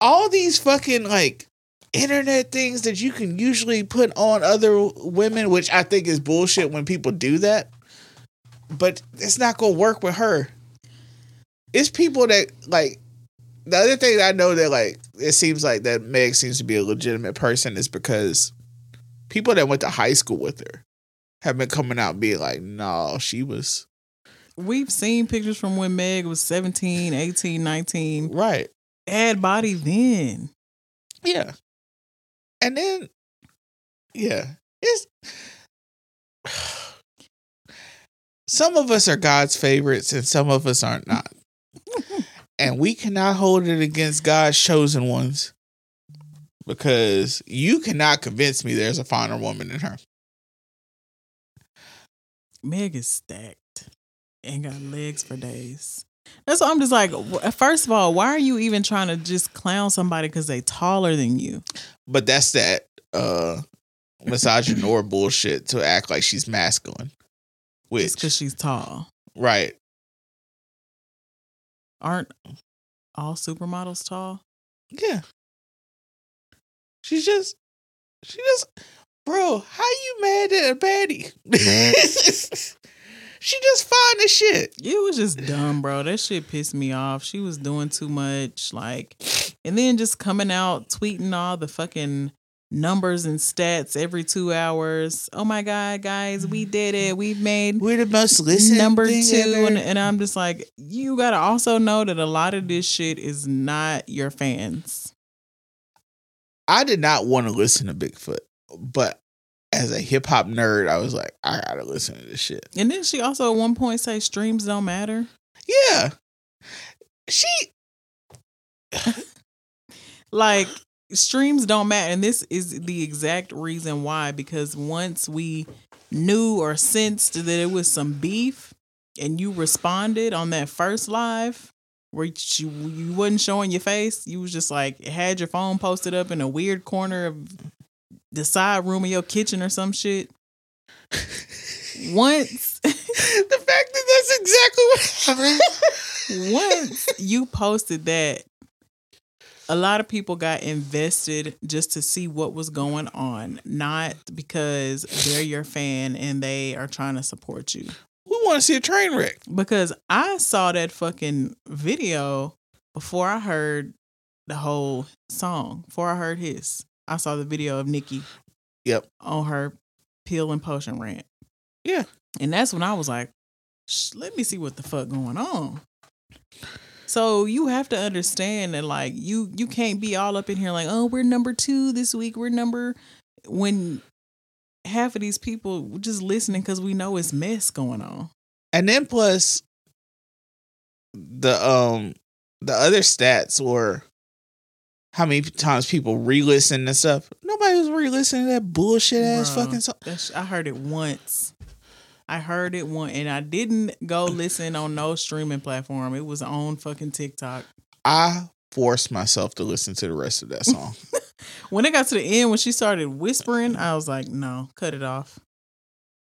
all these fucking like internet things that you can usually put on other women, which I think is bullshit when people do that. But it's not gonna work with her. It's people that like the other thing I know that like it seems like that Meg seems to be a legitimate person is because people that went to high school with her have been coming out being like, no, she was We've seen pictures from when Meg was 17, 18, 19. right. Had body then. Yeah. And then yeah, it's some of us are God's favorites and some of us aren't not. And we cannot hold it against God's chosen ones because you cannot convince me there's a finer woman than her. Meg is stacked and got legs for days. That's why I'm just like, first of all, why are you even trying to just clown somebody because they taller than you? But that's that uh misogynoir bullshit to act like she's masculine. Which because she's tall. right. Aren't all supermodels tall? Yeah. She's just she just bro, how you mad at a baddie? she just fine as shit. It was just dumb, bro. That shit pissed me off. She was doing too much, like, and then just coming out tweeting all the fucking numbers and stats every two hours. Oh my god, guys, we did it. We've made We're the most listened number two, and, and I'm just like, you gotta also know that a lot of this shit is not your fans. I did not want to listen to Bigfoot, but as a hip hop nerd, I was like, I gotta listen to this shit. And then she also at one point say streams don't matter. Yeah. She like streams don't matter and this is the exact reason why because once we knew or sensed that it was some beef and you responded on that first live where you, you wasn't showing your face you was just like had your phone posted up in a weird corner of the side room of your kitchen or some shit once the fact that that's exactly what happened. once you posted that, a lot of people got invested just to see what was going on, not because they're your fan and they are trying to support you. we want to see a train wreck. Because I saw that fucking video before I heard the whole song, before I heard Hiss. I saw the video of Nicki Yep. on her pill and potion rant. Yeah. And that's when I was like, let me see what the fuck going on. So you have to understand that like you you can't be all up in here like, oh, we're number two this week, we're number when half of these people just listening because we know it's mess going on. And then plus the um the other stats were how many times people re-listen and stuff. Nobody was re-listening to that bullshit ass fucking song. I heard it once. I heard it once, and I didn't go listen on no streaming platform. It was on fucking TikTok. I forced myself to listen to the rest of that song. When it got to the end, when she started whispering, I was like, "No, cut it off."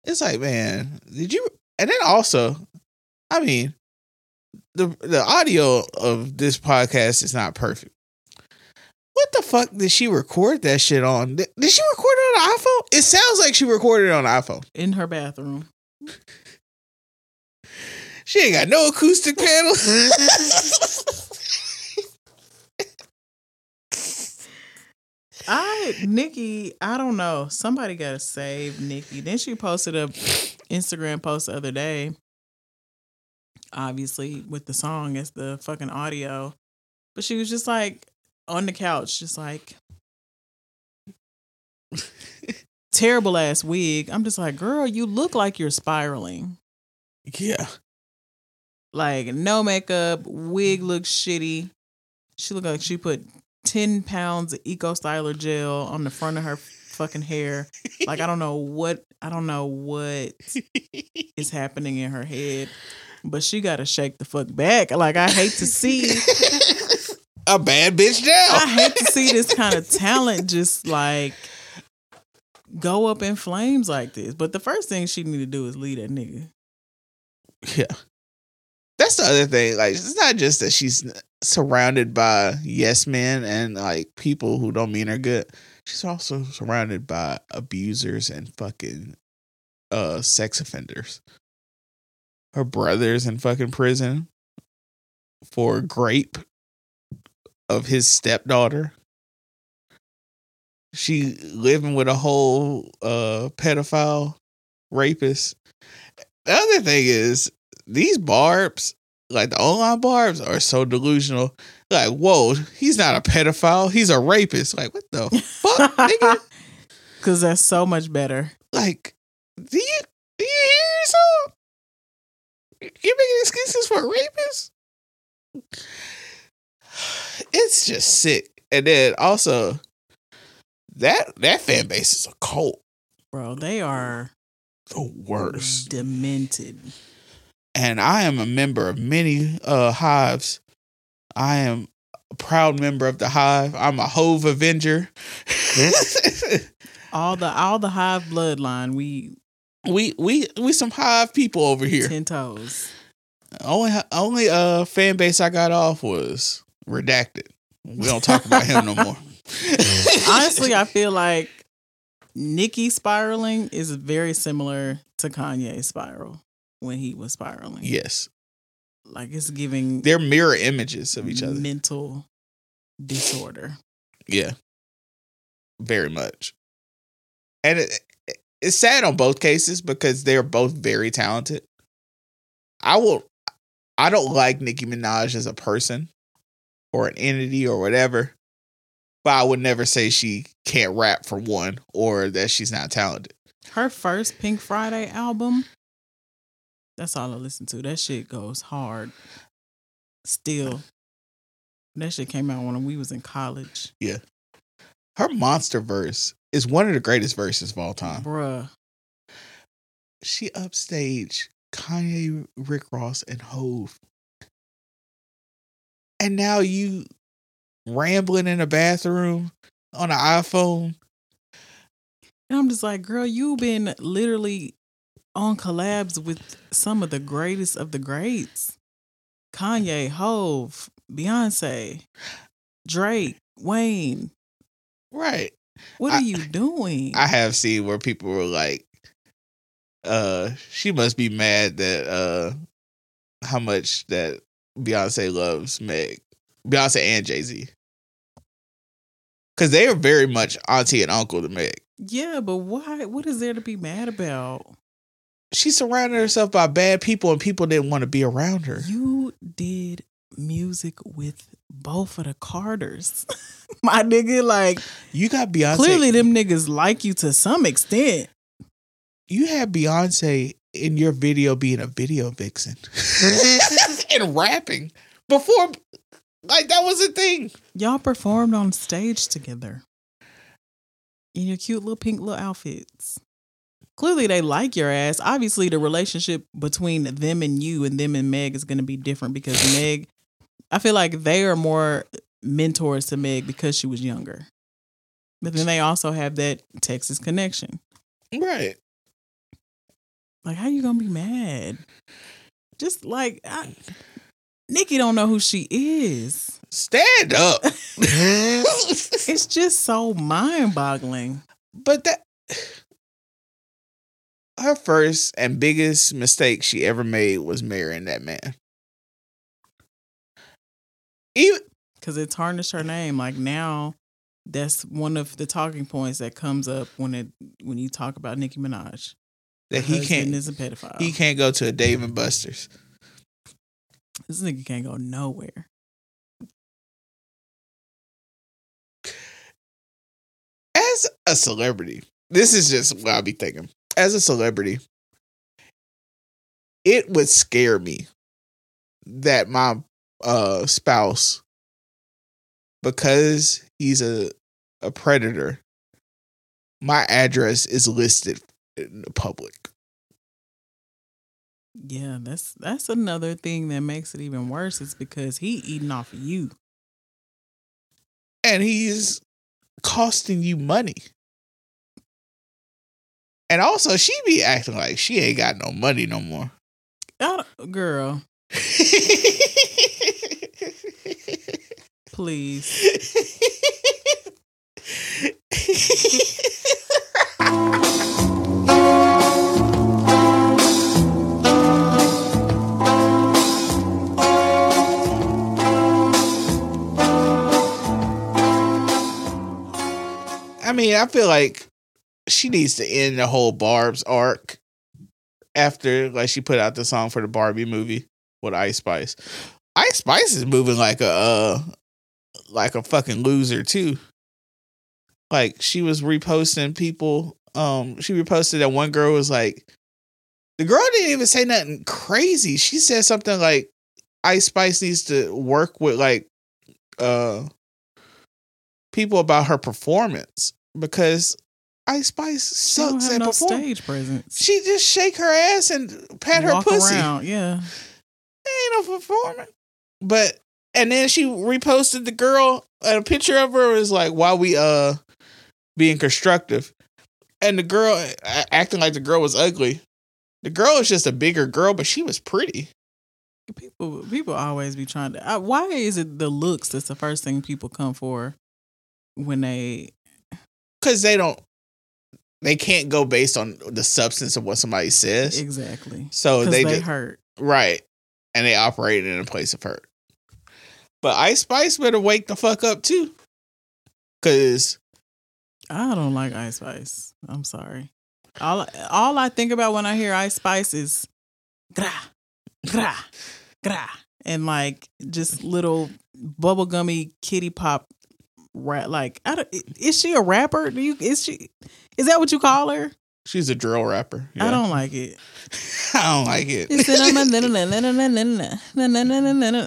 it's like, man, did you? And then also, I mean, the the audio of this podcast is not perfect. What the fuck did she record that shit on? Did, did she record it on an iPhone? It sounds like she recorded it on an iPhone. In her bathroom. She ain't got no acoustic panels. I Nicki, I don't know. Somebody gotta save Nicki. Then she posted a Instagram post the other day. Obviously, with the song as the fucking audio. But she was just like on the couch, just like terrible ass wig. I'm just like, girl, you look like you're spiraling. yeah. Like no makeup, wig mm-hmm. looks shitty. She looked like she put ten pounds of Eco Styler gel on the front of her fucking hair. Like I don't know what I don't know what is happening in her head, but she got to shake the fuck back. Like I hate to see, A bad bitch gel. I hate to see this kind of talent just like go up in flames like this. But the first thing she need to do is leave that nigga. Yeah. That's the other thing. Like, it's not just that she's surrounded by yes men and like people who don't mean her good. She's also surrounded by abusers and fucking uh sex offenders. Her brother's in fucking prison for grape of his stepdaughter. She living with a whole uh pedophile rapist. The other thing is these barbs, like the online barbs, are so delusional. Like, whoa, he's not a pedophile, he's a rapist. Like, what the fuck, nigga? Cause that's so much better. Like, do you do you hear yourself? You making excuses for a rapist? It's just sick. And then also, that that fan base is a cult. Bro, they are The worst. demented. and I am a member of many uh hives. I am a proud member of the hive. I'm a Hove Avenger. All the all the hive bloodline, we we we we some hive people over here. ten toes. Only only uh fan base I got off was redacted. We don't talk about him no more. Honestly, I feel like Nicki spiraling is very similar to Kanye's spiral when he was spiraling. yes, Like it's giving they're mirror images of each other. mental disorder. Yeah, very much. And it, it's sad on both cases because they're both very talented. I will. I don't like Nicki Minaj as a person or an entity or whatever, but I would never say she can't rap for one or that she's not talented. Her first Pink Friday album, that's all I listen to. That shit goes hard. Still. That shit came out when we was in college. Yeah, her monster verse is one of the greatest verses of all time. Bruh. She upstaged Kanye, Rick Ross, and Hove. And now you rambling in a bathroom on an iPhone. And I'm just like, girl, you've been literally on collabs with some of the greatest of the greats. Kanye, Hove, Beyonce, Drake, Wayne. Right. What I- are you doing? I have seen where people were like, uh, she must be mad that uh how much that Beyonce loves Meg. Beyonce and Jay Z. Cause they are very much auntie and uncle to Meg. yeah, but why? What is there to be mad about? She surrounded herself by bad people and people didn't want to be around her. You did music with both of the Carters. My nigga, like You got Beyonce. clearly them niggas like you to some extent. you had Beyonce in your video being a video vixen and rapping before, like that was a thing. Y'all performed on stage together in your cute little pink little outfits. Clearly, they like your ass. Obviously, the relationship between them and you and them and Meg is going to be different because Meg, I feel like they are more mentors to Meg because she was younger. But then they also have that Texas connection. Right. Like, how you gonna be mad? Just like I, Nicki don't know who she is. Stand up. It's just so mind boggling. but that her first and biggest mistake she ever made was marrying that man. Even because it tarnished her name. Like now, that's one of the talking points that comes up when it when you talk about Nicki Minaj. that he can't is a pedophile. he can't go to a Dave and Buster's. This nigga can't go nowhere. As a celebrity, this is just what I'll be thinking. As a celebrity, it would scare me that my uh spouse because he's a a predator my address is listed in the public Yeah, that's that's another thing that makes it even worse. Is because he eating off of you. and he's costing you money and also she be acting like she ain't got no money no more girl, please. I feel like she needs to end the whole Barb's arc after like she put out the song for the Barbie movie with Ice Spice. Ice Spice is moving like a uh like a fucking loser too. Like she was reposting people. Um, she reposted that one girl was like, the girl didn't even say nothing crazy. She said something like, Ice Spice needs to work with like uh people about her performance because Ice Spice sucks at no performing. stage presence. She just shake her ass and pat her pussy. around, yeah. Ain't no performing. But and then she reposted the girl and a picture of her was like, "Why we uh being constructive?" And the girl acting like the girl was ugly. The girl is just a bigger girl, but she was pretty. People people always be trying to. Uh, why is it the looks that's the first thing people come for when they? Cause they don't, they can't go based on the substance of what somebody says. Exactly. So they, they, just hurt. right, and they operate in a place of hurt. But Ice Spice better wake the fuck up too, cause I don't like Ice Spice. I'm sorry. All all I think about when I hear Ice Spice is gra, gra, gra, and like just little bubblegummy kitty pop rap. Like, I don't, is she a rapper? Do you is she? Is that what you call her? she's a drill rapper. I don't like it. I don't like it.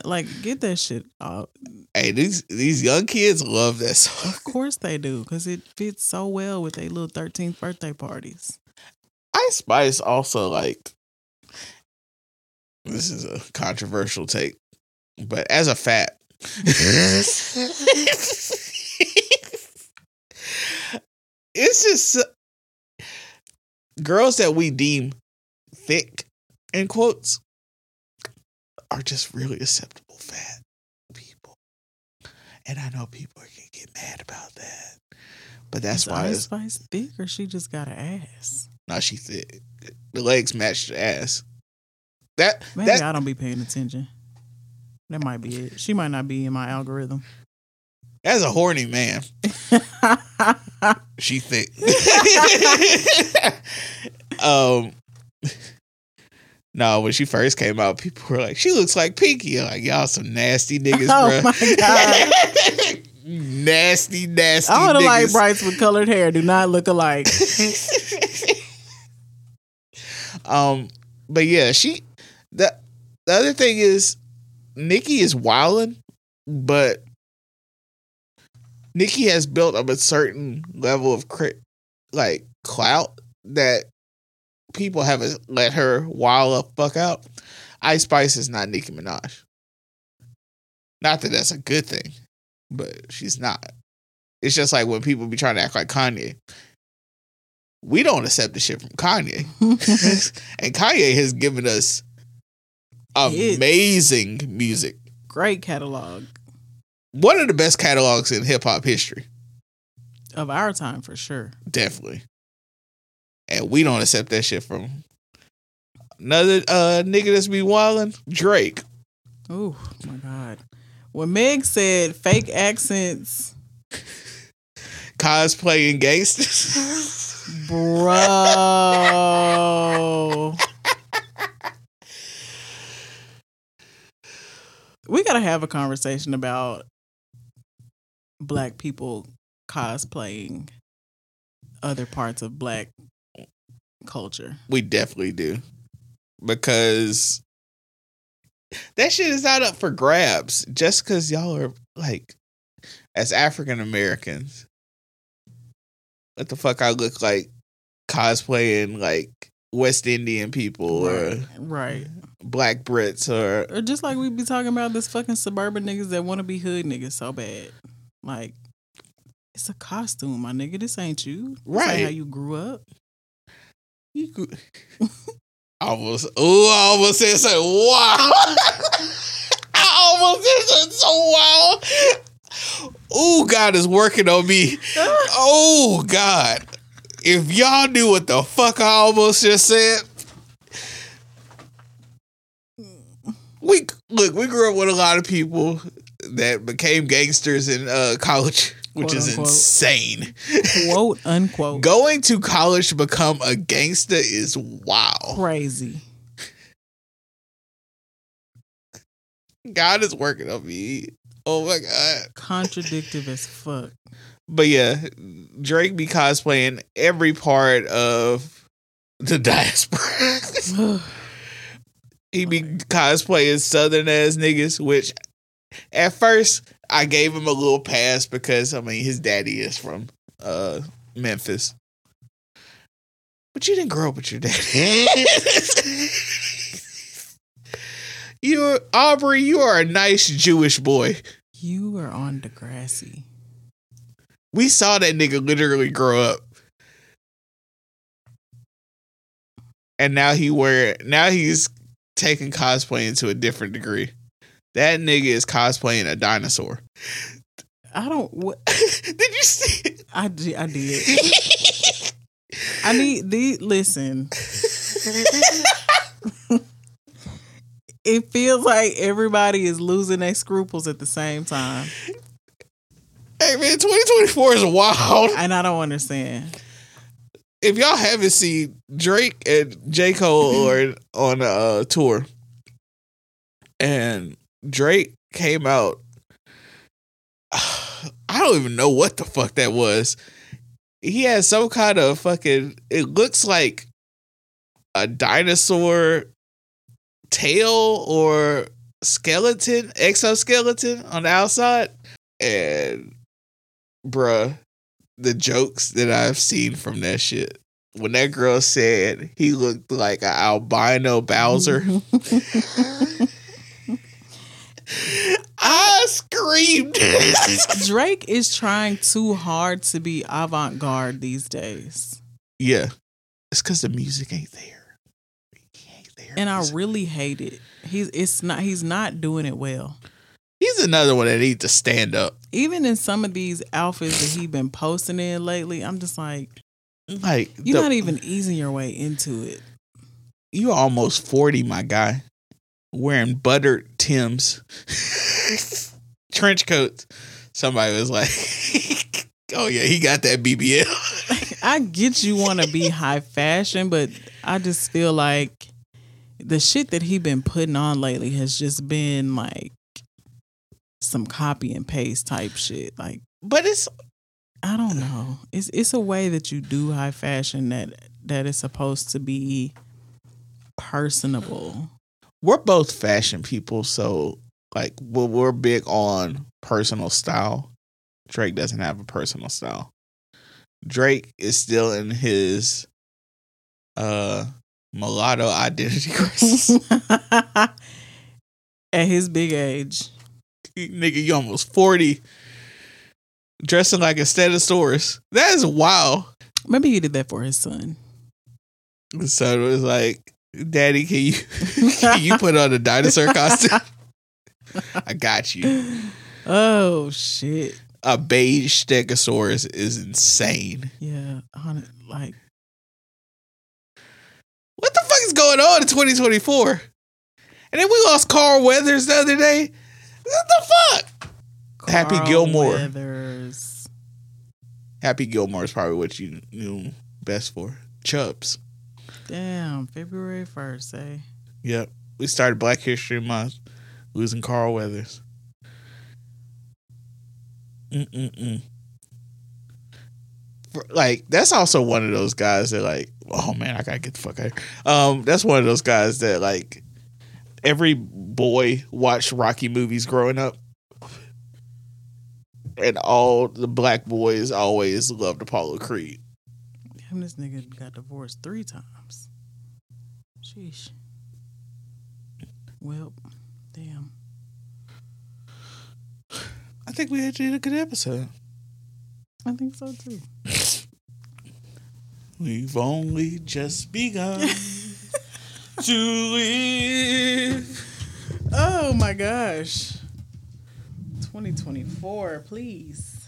like, get that shit out. hey, these these young kids love that song. Of course they do, because it fits so well with their little 13th birthday parties. Ice Spice also like this is a controversial take, but as a fat, it's just uh, girls that we deem thick in quotes are just really acceptable fat people, and I know people are gonna get mad about that, but that's Is why Ice Spice thick or she just got an ass? now she thick. The legs match the ass. That Maybe that I don't be paying attention. That might be it. She might not be in my algorithm. As a horny man, she thick. um, No, when she first came out, people were like, "She looks like Pinky." I'm like y'all, some nasty niggas, Oh bro. my God. nasty, nasty. All the light niggas. brights with colored hair do not look alike. um, but yeah, she. The the other thing is, Nicki is wilding, but Nicki has built up a certain level of cri- like clout that people haven't let her wild the fuck out. Ice Spice is not Nicki Minaj. Not that that's a good thing, but she's not. It's just like when people be trying to act like Kanye. We don't accept the shit from Kanye. and Kanye has given us amazing music. Great catalog One of the best catalogs in hip hop history. of our time for sure. Definitely. And we don't accept that shit from another uh nigga that's be wildin', Drake. Oh my God. When Meg said fake accents, Cosplaying gangsters. bro. we gotta have a conversation about black people cosplaying other parts of black culture. we definitely do. Because that shit is not up for grabs. Just because y'all are like as African Americans. What the fuck I look like cosplaying like West Indian people or right. black Brits or Or just like we be talking about this fucking suburban niggas that want to be hood niggas so bad. Like, it's a costume, my nigga. This ain't you. Ain't Right. how you grew up. you could almost oh I almost said something wow. I almost said so wow. Oh God is working on me. Oh God. If y'all knew what the fuck I almost just said. We look, we grew up with a lot of people that became gangsters in uh, college, which Quote, is unquote. insane. Quote unquote. Going to college to become a gangster is wow. Crazy. God is working on me. Oh my God. Contradictive as fuck. But yeah, Drake be cosplaying every part of the diaspora. he be cosplaying southern ass niggas, which at first I gave him a little pass because I mean his daddy is from uh Memphis. But you didn't grow up with your daddy. You're Aubrey, you are a nice Jewish boy. You were on Degrassi. We saw that nigga literally grow up. And now he wear now he's taking cosplay into a different degree. That nigga is cosplaying a dinosaur. I don't. What Did you see it? I did. I did. I need the listen. it feels like everybody is losing their scruples at the same time, Hey man, 2024 is wild. and I don't understand. If y'all haven't seen Drake and J. Cole are on a uh, tour, and Drake came out. I don't even know what the fuck that was. He had some kind of fucking. It looks like a dinosaur tail or skeleton, exoskeleton on the outside, and bruh, the jokes that I've seen from that shit. When that girl said he looked like an albino Bowser, I screamed. Drake is trying too hard to be avant garde these days. yeah, it's because the music ain't there. He ain't there. And I really hate it. He's it's not he's not doing it well. he's another one that needs to stand up. Even in some of these outfits that he's been posting in lately, I'm just like, Like you're the- not even easing your way into it. you are almost 40, my guy. Wearing buttered Timbs trench coats. Somebody was like, Oh yeah, he got that BBL. I get you want to be high fashion, but I just feel like the shit that he been putting on lately has just been like some copy and paste type shit. Like, but it's I don't know. It's it's a way that you do high fashion that that is supposed to be personable. We're both fashion people, so like we're, we're big on personal style. Drake doesn't have a personal style. Drake is still in his uh mulatto identity crisis. At his big age. Nigga, you almost 40. Dressing like a Stegosaurus. That is wild. Maybe he did that for his son. So it was like, Daddy, can you can you put on a dinosaur costume? I got you. Oh shit. A beige Stegosaurus is insane. Yeah. On it, like What the fuck is going on in 2024? And then we lost Carl Weathers the other day. What the fuck? Happy Gilmore. Weathers. Happy Gilmore is probably what you knew best for. Chubbs. Damn, February first, eh? Yep. We started Black History Month losing Carl Weathers. Mm-mm-mm. Like that's also one of those guys that like, oh man, I gotta get the fuck out. Um, that's one of those guys that like every boy watched Rocky movies growing up, and all the black boys always loved Apollo Creed. Damn, this nigga got divorced three times. Sheesh. Well, damn. I think we actually did a good episode. I think so too. We've only just begun to live. Oh my gosh. 2024, please.